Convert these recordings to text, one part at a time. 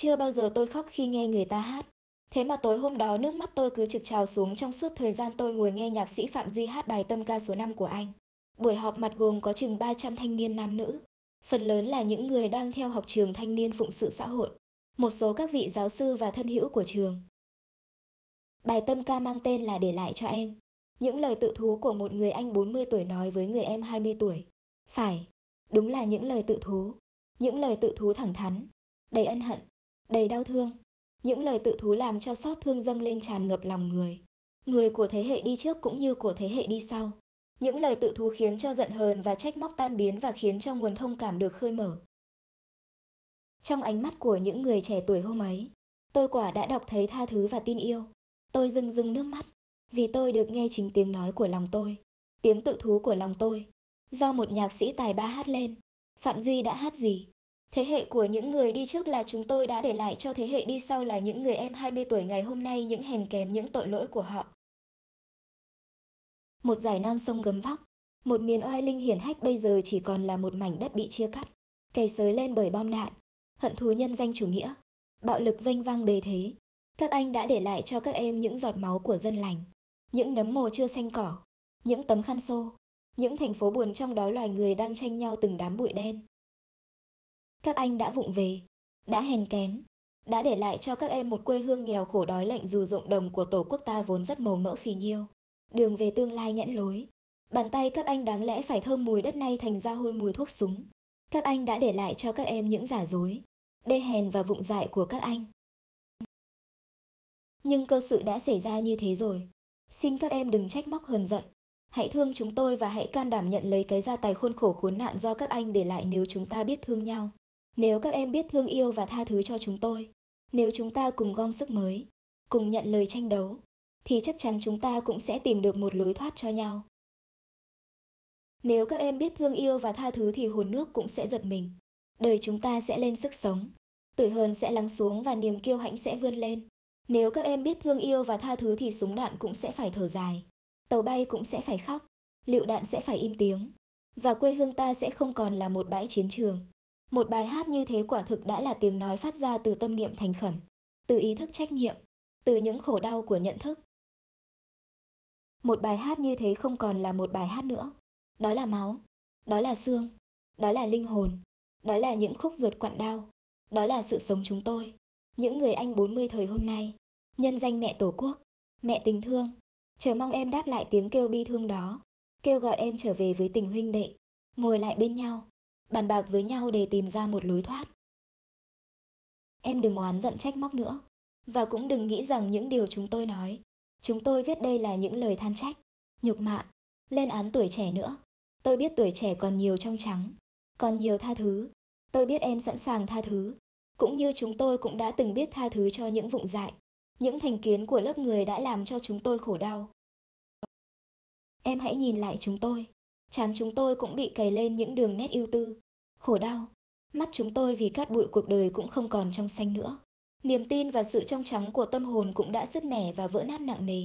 Chưa bao giờ tôi khóc khi nghe người ta hát. Thế mà tối hôm đó nước mắt tôi cứ trực trào xuống trong suốt thời gian tôi ngồi nghe nhạc sĩ Phạm Duy hát bài tâm ca số 5 của anh. Buổi họp mặt gồm có chừng 300 thanh niên nam nữ. Phần lớn là những người đang theo học trường thanh niên phụng sự xã hội. Một số các vị giáo sư và thân hữu của trường. Bài tâm ca mang tên là Để lại cho em. Những lời tự thú của một người anh 40 tuổi nói với người em 20 tuổi. Phải, đúng là những lời tự thú. Những lời tự thú thẳng thắn, đầy ân hận, đầy đau thương. Những lời tự thú làm cho xót thương dâng lên tràn ngập lòng người. Người của thế hệ đi trước cũng như của thế hệ đi sau. Những lời tự thú khiến cho giận hờn và trách móc tan biến và khiến cho nguồn thông cảm được khơi mở. Trong ánh mắt của những người trẻ tuổi hôm ấy, tôi quả đã đọc thấy tha thứ và tin yêu. Tôi rưng rưng nước mắt, vì tôi được nghe chính tiếng nói của lòng tôi, tiếng tự thú của lòng tôi, do một nhạc sĩ tài ba hát lên. Phạm Duy đã hát gì? Thế hệ của những người đi trước là chúng tôi đã để lại cho thế hệ đi sau là những người em 20 tuổi ngày hôm nay những hèn kém những tội lỗi của họ. Một dải non sông gấm vóc, một miền oai linh hiển hách bây giờ chỉ còn là một mảnh đất bị chia cắt, cày xới lên bởi bom đạn, hận thù nhân danh chủ nghĩa, bạo lực vênh vang bề thế. Các anh đã để lại cho các em những giọt máu của dân lành, những nấm mồ chưa xanh cỏ, những tấm khăn xô, những thành phố buồn trong đó loài người đang tranh nhau từng đám bụi đen. Các anh đã vụng về, đã hèn kém, đã để lại cho các em một quê hương nghèo khổ đói lạnh dù ruộng đồng của tổ quốc ta vốn rất màu mỡ phì nhiêu. Đường về tương lai nhẫn lối. Bàn tay các anh đáng lẽ phải thơm mùi đất nay thành ra hôi mùi thuốc súng. Các anh đã để lại cho các em những giả dối, đê hèn và vụng dại của các anh. Nhưng cơ sự đã xảy ra như thế rồi. Xin các em đừng trách móc hờn giận. Hãy thương chúng tôi và hãy can đảm nhận lấy cái gia tài khôn khổ khốn nạn do các anh để lại nếu chúng ta biết thương nhau. Nếu các em biết thương yêu và tha thứ cho chúng tôi, nếu chúng ta cùng gom sức mới, cùng nhận lời tranh đấu, thì chắc chắn chúng ta cũng sẽ tìm được một lối thoát cho nhau. Nếu các em biết thương yêu và tha thứ thì hồn nước cũng sẽ giật mình. Đời chúng ta sẽ lên sức sống, tuổi hờn sẽ lắng xuống và niềm kiêu hãnh sẽ vươn lên. Nếu các em biết thương yêu và tha thứ thì súng đạn cũng sẽ phải thở dài, tàu bay cũng sẽ phải khóc, lựu đạn sẽ phải im tiếng, và quê hương ta sẽ không còn là một bãi chiến trường. Một bài hát như thế quả thực đã là tiếng nói phát ra từ tâm niệm thành khẩn, từ ý thức trách nhiệm, từ những khổ đau của nhận thức. Một bài hát như thế không còn là một bài hát nữa. Đó là máu, đó là xương, đó là linh hồn, đó là những khúc ruột quặn đau, đó là sự sống chúng tôi, những người anh 40 thời hôm nay, nhân danh mẹ Tổ quốc, mẹ tình thương, chờ mong em đáp lại tiếng kêu bi thương đó, kêu gọi em trở về với tình huynh đệ, ngồi lại bên nhau, bàn bạc với nhau để tìm ra một lối thoát. Em đừng oán giận trách móc nữa, và cũng đừng nghĩ rằng những điều chúng tôi nói, chúng tôi viết đây là những lời than trách, nhục mạ, lên án tuổi trẻ nữa. Tôi biết tuổi trẻ còn nhiều trong trắng, còn nhiều tha thứ. Tôi biết em sẵn sàng tha thứ, cũng như chúng tôi cũng đã từng biết tha thứ cho những vụng dại, những thành kiến của lớp người đã làm cho chúng tôi khổ đau. Em hãy nhìn lại chúng tôi, Chán chúng tôi cũng bị cày lên những đường nét ưu tư, khổ đau. Mắt chúng tôi vì cát bụi cuộc đời cũng không còn trong xanh nữa. Niềm tin và sự trong trắng của tâm hồn cũng đã sứt mẻ và vỡ nát nặng nề.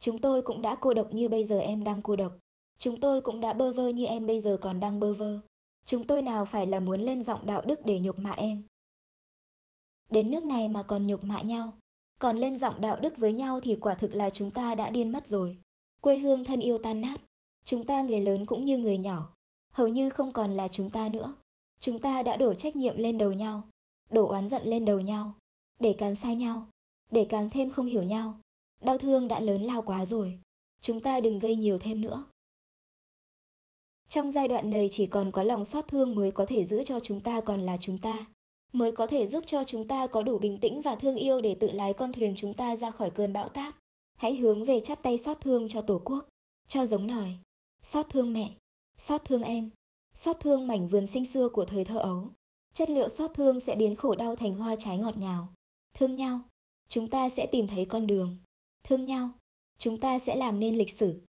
Chúng tôi cũng đã cô độc như bây giờ em đang cô độc. Chúng tôi cũng đã bơ vơ như em bây giờ còn đang bơ vơ. Chúng tôi nào phải là muốn lên giọng đạo đức để nhục mạ em. Đến nước này mà còn nhục mạ nhau. Còn lên giọng đạo đức với nhau thì quả thực là chúng ta đã điên mất rồi. Quê hương thân yêu tan nát. Chúng ta người lớn cũng như người nhỏ, hầu như không còn là chúng ta nữa. Chúng ta đã đổ trách nhiệm lên đầu nhau, đổ oán giận lên đầu nhau, để càng sai nhau, để càng thêm không hiểu nhau. Đau thương đã lớn lao quá rồi, chúng ta đừng gây nhiều thêm nữa. Trong giai đoạn này chỉ còn có lòng xót thương mới có thể giữ cho chúng ta còn là chúng ta, mới có thể giúp cho chúng ta có đủ bình tĩnh và thương yêu để tự lái con thuyền chúng ta ra khỏi cơn bão táp. Hãy hướng về chắp tay xót thương cho Tổ quốc, cho giống nòi, xót thương mẹ, xót thương em, xót thương mảnh vườn sinh xưa của thời thơ ấu. Chất liệu xót thương sẽ biến khổ đau thành hoa trái ngọt ngào. Thương nhau, chúng ta sẽ tìm thấy con đường. Thương nhau, chúng ta sẽ làm nên lịch sử.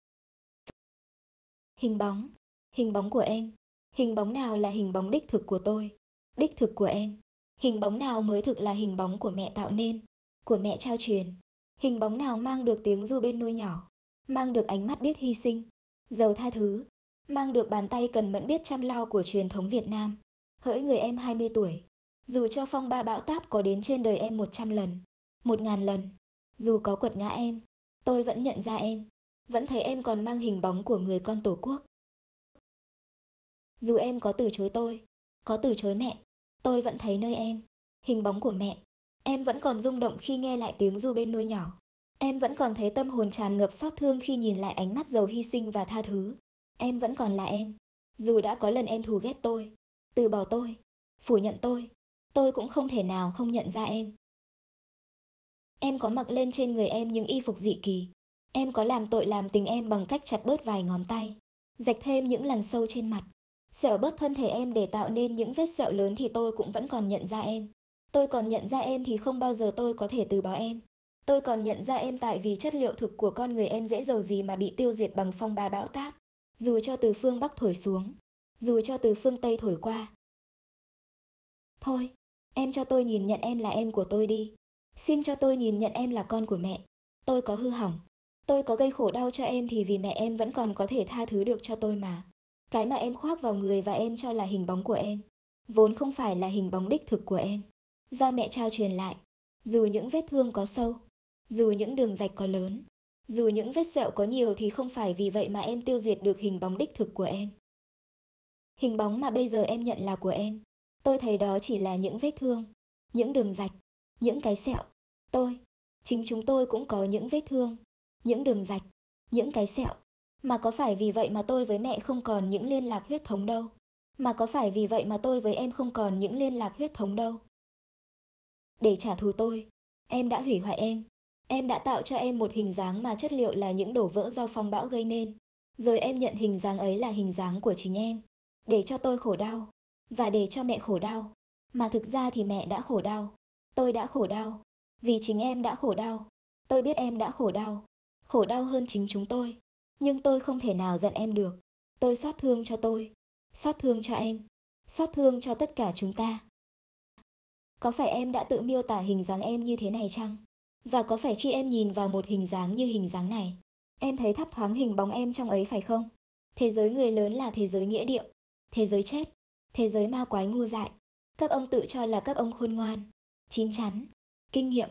Hình bóng, hình bóng của em. Hình bóng nào là hình bóng đích thực của tôi, đích thực của em. Hình bóng nào mới thực là hình bóng của mẹ tạo nên, của mẹ trao truyền. Hình bóng nào mang được tiếng ru bên nuôi nhỏ, mang được ánh mắt biết hy sinh, giàu tha thứ, mang được bàn tay cần mẫn biết chăm lo của truyền thống Việt Nam. Hỡi người em 20 tuổi, Dù cho phong ba bão táp có đến trên đời em một trăm lần, một ngàn lần, dù có quật ngã em, tôi vẫn nhận ra em, vẫn thấy em còn mang hình bóng của người con tổ quốc. Dù em có từ chối tôi, có từ chối mẹ, tôi vẫn thấy nơi em, hình bóng của mẹ. Em vẫn còn rung động khi nghe lại tiếng ru bên nôi nhỏ. Em vẫn còn thấy tâm hồn tràn ngập xót thương khi nhìn lại ánh mắt giàu hy sinh và tha thứ. Em vẫn còn là em. Dù đã có lần em thù ghét tôi, từ bỏ tôi, phủ nhận tôi, tôi cũng không thể nào không nhận ra em. Em có mặc lên trên người em những y phục dị kỳ. Em có làm tội làm tình em bằng cách chặt bớt vài ngón tay, rạch thêm những lằn sâu trên mặt, sẹo bớt thân thể em để tạo nên những vết sẹo lớn thì tôi cũng vẫn còn nhận ra em. Tôi còn nhận ra em thì không bao giờ tôi có thể từ bỏ em. Tôi còn nhận ra em tại vì chất liệu thực của con người em dễ dầu gì mà bị tiêu diệt bằng phong ba bão táp. Dù cho từ phương Bắc thổi xuống, dù cho từ phương Tây thổi qua. Thôi, em cho tôi nhìn nhận em là em của tôi đi. Xin cho tôi nhìn nhận em là con của mẹ. Tôi có hư hỏng. Tôi có gây khổ đau cho em thì vì mẹ em vẫn còn có thể tha thứ được cho tôi mà. Cái mà em khoác vào người và em cho là hình bóng của em. Vốn không phải là hình bóng đích thực của em. Do mẹ trao truyền lại. Dù những vết thương có sâu. Dù những đường rạch có lớn. Dù những vết sẹo có nhiều thì không phải vì vậy mà em tiêu diệt được hình bóng đích thực của em. Hình bóng mà bây giờ em nhận là của em. Tôi thấy đó chỉ là những vết thương, những đường rạch, những cái sẹo. Tôi, chính chúng tôi cũng có những vết thương, những đường rạch, những cái sẹo. Mà có phải vì vậy mà tôi với mẹ không còn những liên lạc huyết thống đâu? Mà có phải vì vậy mà tôi với em không còn những liên lạc huyết thống đâu? Để trả thù tôi, em đã hủy hoại em. Em đã tạo cho em một hình dáng mà chất liệu là những đổ vỡ do phong bão gây nên. Rồi em nhận hình dáng ấy là hình dáng của chính em. Để cho tôi khổ đau. Và để cho mẹ khổ đau. Mà thực ra thì mẹ đã khổ đau. Tôi đã khổ đau. Vì chính em đã khổ đau. Tôi biết em đã khổ đau. Khổ đau hơn chính chúng tôi. Nhưng tôi không thể nào giận em được. Tôi xót thương cho tôi. Xót thương cho em. Xót thương cho tất cả chúng ta. Có phải em đã tự miêu tả hình dáng em như thế này chăng? Và có phải khi em nhìn vào một hình dáng như hình dáng này, em thấy thấp thoáng hình bóng em trong ấy phải không? Thế giới người lớn là thế giới nghĩa điệu, thế giới chết, thế giới ma quái ngu dại. Các ông tự cho là các ông khôn ngoan, chín chắn, kinh nghiệm.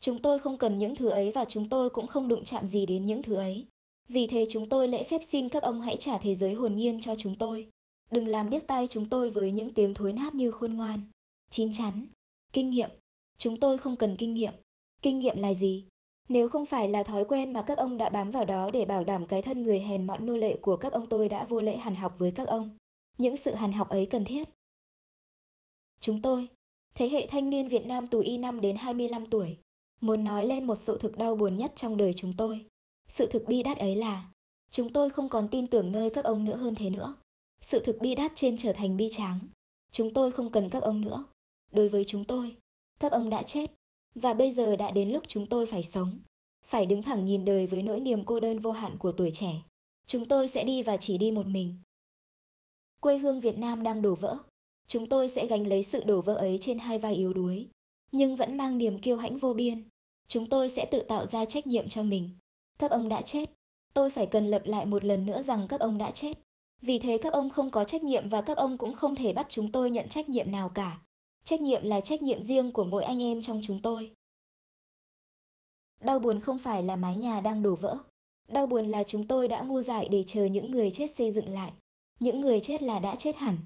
Chúng tôi không cần những thứ ấy và chúng tôi cũng không đụng chạm gì đến những thứ ấy. Vì thế chúng tôi lễ phép xin các ông hãy trả thế giới hồn nhiên cho chúng tôi. Đừng làm điếc tai chúng tôi với những tiếng thối nát như khôn ngoan, chín chắn, kinh nghiệm. Chúng tôi không cần kinh nghiệm. Kinh nghiệm là gì? Nếu không phải là thói quen mà các ông đã bám vào đó để bảo đảm cái thân người hèn mọn nô lệ của các ông tôi đã vô lễ hàn học với các ông. Những sự hàn học ấy cần thiết. Chúng tôi, thế hệ thanh niên Việt Nam từ y 5 đến 25 tuổi, muốn nói lên một sự thực đau buồn nhất trong đời chúng tôi. Sự thực bi đát ấy là, chúng tôi không còn tin tưởng nơi các ông nữa hơn thế nữa. Sự thực bi đát trên trở thành bi tráng. Chúng tôi không cần các ông nữa. Đối với chúng tôi, các ông đã chết, và bây giờ đã đến lúc chúng tôi phải sống. Phải đứng thẳng nhìn đời với nỗi niềm cô đơn vô hạn của tuổi trẻ. Chúng tôi sẽ đi và chỉ đi một mình. Quê hương Việt Nam đang đổ vỡ. Chúng tôi sẽ gánh lấy sự đổ vỡ ấy trên hai vai yếu đuối, nhưng vẫn mang niềm kiêu hãnh vô biên. Chúng tôi sẽ tự tạo ra trách nhiệm cho mình. Các ông đã chết. Tôi phải cần lập lại một lần nữa rằng các ông đã chết. Vì thế các ông không có trách nhiệm và các ông cũng không thể bắt chúng tôi nhận trách nhiệm nào cả. Trách nhiệm là trách nhiệm riêng của mỗi anh em trong chúng tôi. Đau buồn không phải là mái nhà đang đổ vỡ. Đau buồn là chúng tôi đã ngu dại để chờ những người chết xây dựng lại. Những người chết là đã chết hẳn.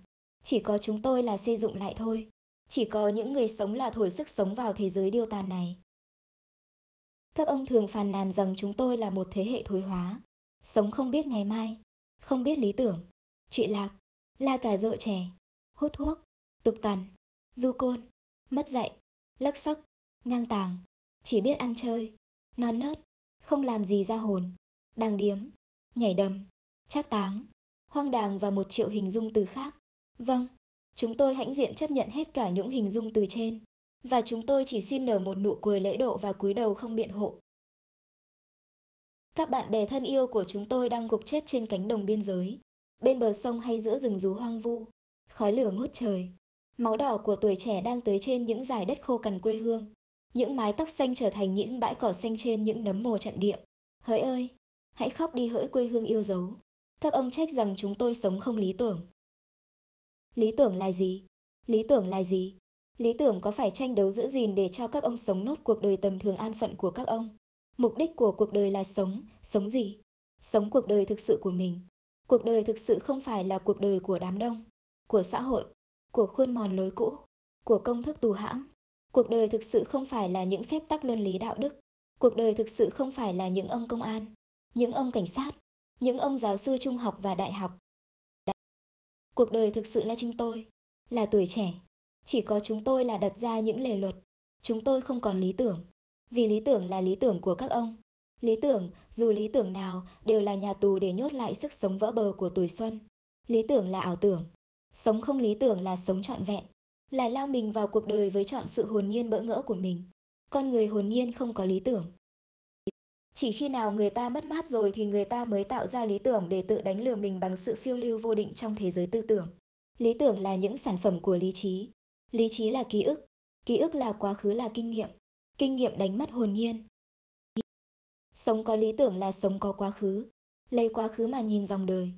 Chỉ có chúng tôi là xây dựng lại thôi. Chỉ có những người sống là thổi sức sống vào thế giới điêu tàn này. Các ông thường phàn nàn rằng chúng tôi là một thế hệ thối hóa. Sống không biết ngày mai, không biết lý tưởng, trụy lạc, la cà rợ trẻ, hút thuốc, tục tằn, du côn, mất dạy, lắc sắc, ngang tàng, chỉ biết ăn chơi, non nớt, không làm gì ra hồn, đàng điếm, nhảy đầm, chắc táng, hoang đàng và một triệu hình dung từ khác. Vâng, chúng tôi hãnh diện chấp nhận hết cả những hình dung từ trên, và chúng tôi chỉ xin nở một nụ cười lễ độ và cúi đầu không biện hộ. Các bạn bè thân yêu của chúng tôi đang gục chết trên cánh đồng biên giới, bên bờ sông hay giữa rừng rú hoang vu, khói lửa ngút trời. Máu đỏ của tuổi trẻ đang tới trên những dải đất khô cằn quê hương. Những mái tóc xanh trở thành những bãi cỏ xanh trên những nấm mồ trận địa. Hỡi ơi, hãy khóc đi hỡi quê hương yêu dấu. Các ông trách rằng chúng tôi sống không lý tưởng. Lý tưởng là gì? Lý tưởng là gì? Lý tưởng có phải tranh đấu giữ gìn để cho các ông sống nốt cuộc đời tầm thường an phận của các ông? Mục đích của cuộc đời là sống, sống gì? Sống cuộc đời thực sự của mình. Cuộc đời thực sự không phải là cuộc đời của đám đông, của xã hội, của khuôn mòn lối cũ, của công thức tù hãm. Cuộc đời thực sự không phải là những phép tắc luân lý đạo đức. Cuộc đời thực sự không phải là những ông công an, những ông cảnh sát, những ông giáo sư trung học và đại học. Cuộc đời thực sự là chúng tôi, là tuổi trẻ. Chỉ có chúng tôi là đặt ra những lề luật. Chúng tôi không còn lý tưởng. Vì lý tưởng là lý tưởng của các ông. Lý tưởng, dù lý tưởng nào, đều là nhà tù để nhốt lại sức sống vỡ bờ của tuổi xuân. Lý tưởng là ảo tưởng. Sống không lý tưởng là sống trọn vẹn. Là lao mình vào cuộc đời với chọn sự hồn nhiên bỡ ngỡ của mình. Con người hồn nhiên không có lý tưởng. Chỉ khi nào người ta mất mát rồi thì người ta mới tạo ra lý tưởng để tự đánh lừa mình bằng sự phiêu lưu vô định trong thế giới tư tưởng. Lý tưởng là những sản phẩm của lý trí. Lý trí là ký ức. Ký ức là quá khứ là kinh nghiệm. Kinh nghiệm đánh mất hồn nhiên. Sống có lý tưởng là sống có quá khứ. Lấy quá khứ mà nhìn dòng đời.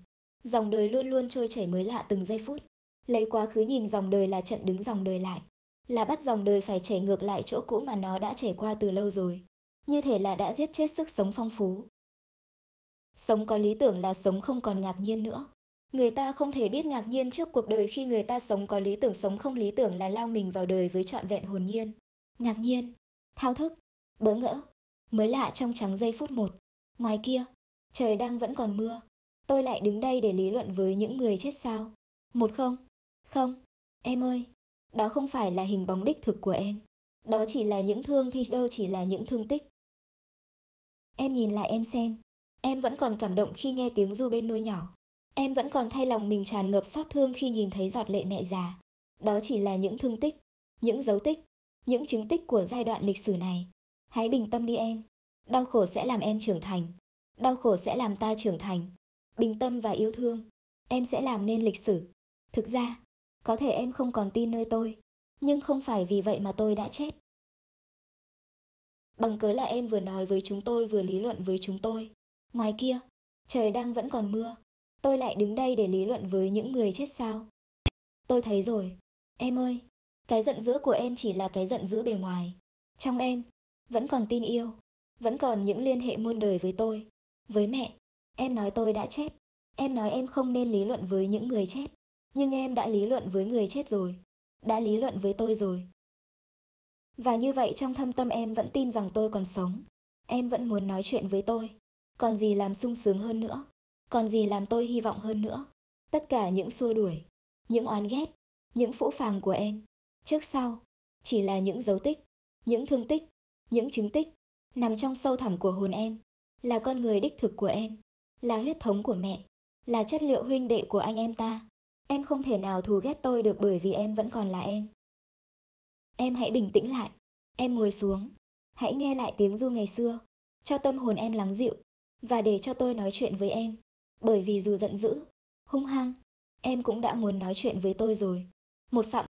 Dòng đời luôn luôn trôi chảy mới lạ từng giây phút. Lấy quá khứ nhìn dòng đời là trận đứng dòng đời lại. Là bắt dòng đời phải chảy ngược lại chỗ cũ mà nó đã chảy qua từ lâu rồi. Như thể là đã giết chết sức sống phong phú. Sống có lý tưởng là sống không còn ngạc nhiên nữa. Người ta không thể biết ngạc nhiên trước cuộc đời khi người ta sống có lý tưởng sống không lý tưởng là lao mình vào đời với trọn vẹn hồn nhiên. Ngạc nhiên, thao thức, bỡ ngỡ, mới lạ trong trắng giây phút một. Ngoài kia, trời đang vẫn còn mưa. Tôi lại đứng đây để lý luận với những người chết sao. Một không? Không, em ơi, đó không phải là hình bóng đích thực của em. Đó chỉ là những thương thì đâu chỉ là những thương tích. Em nhìn lại em xem, em vẫn còn cảm động khi nghe tiếng du bên nuôi nhỏ. Em vẫn còn thay lòng mình tràn ngập xót thương khi nhìn thấy giọt lệ mẹ già. Đó chỉ là những thương tích, những dấu tích, những chứng tích của giai đoạn lịch sử này. Hãy bình tâm đi em. Đau khổ sẽ làm em trưởng thành. Đau khổ sẽ làm ta trưởng thành. Bình tâm và yêu thương. Em sẽ làm nên lịch sử. Thực ra, có thể em không còn tin nơi tôi, nhưng không phải vì vậy mà tôi đã chết. Bằng cớ là em vừa nói với chúng tôi vừa lý luận với chúng tôi. Ngoài kia, trời đang vẫn còn mưa. Tôi lại đứng đây để lý luận với những người chết sao. Tôi thấy rồi. Em ơi, cái giận dữ của em chỉ là cái giận dữ bề ngoài. Trong em, vẫn còn tin yêu. Vẫn còn những liên hệ muôn đời với tôi. Với mẹ, em nói tôi đã chết. Em nói em không nên lý luận với những người chết. Nhưng em đã lý luận với người chết rồi. Đã lý luận với tôi rồi. Và như vậy trong thâm tâm em vẫn tin rằng tôi còn sống. Em vẫn muốn nói chuyện với tôi. Còn gì làm sung sướng hơn nữa? Còn gì làm tôi hy vọng hơn nữa? Tất cả những xua đuổi, những oán ghét, những phũ phàng của em, trước sau, chỉ là những dấu tích, những thương tích, những chứng tích, nằm trong sâu thẳm của hồn em, là con người đích thực của em, là huyết thống của mẹ, là chất liệu huynh đệ của anh em ta. Em không thể nào thù ghét tôi được bởi vì em vẫn còn là em. Em hãy bình tĩnh lại, em ngồi xuống, hãy nghe lại tiếng ru ngày xưa, cho tâm hồn em lắng dịu, và để cho tôi nói chuyện với em. Bởi vì dù giận dữ, hung hăng, em cũng đã muốn nói chuyện với tôi rồi. Một phạm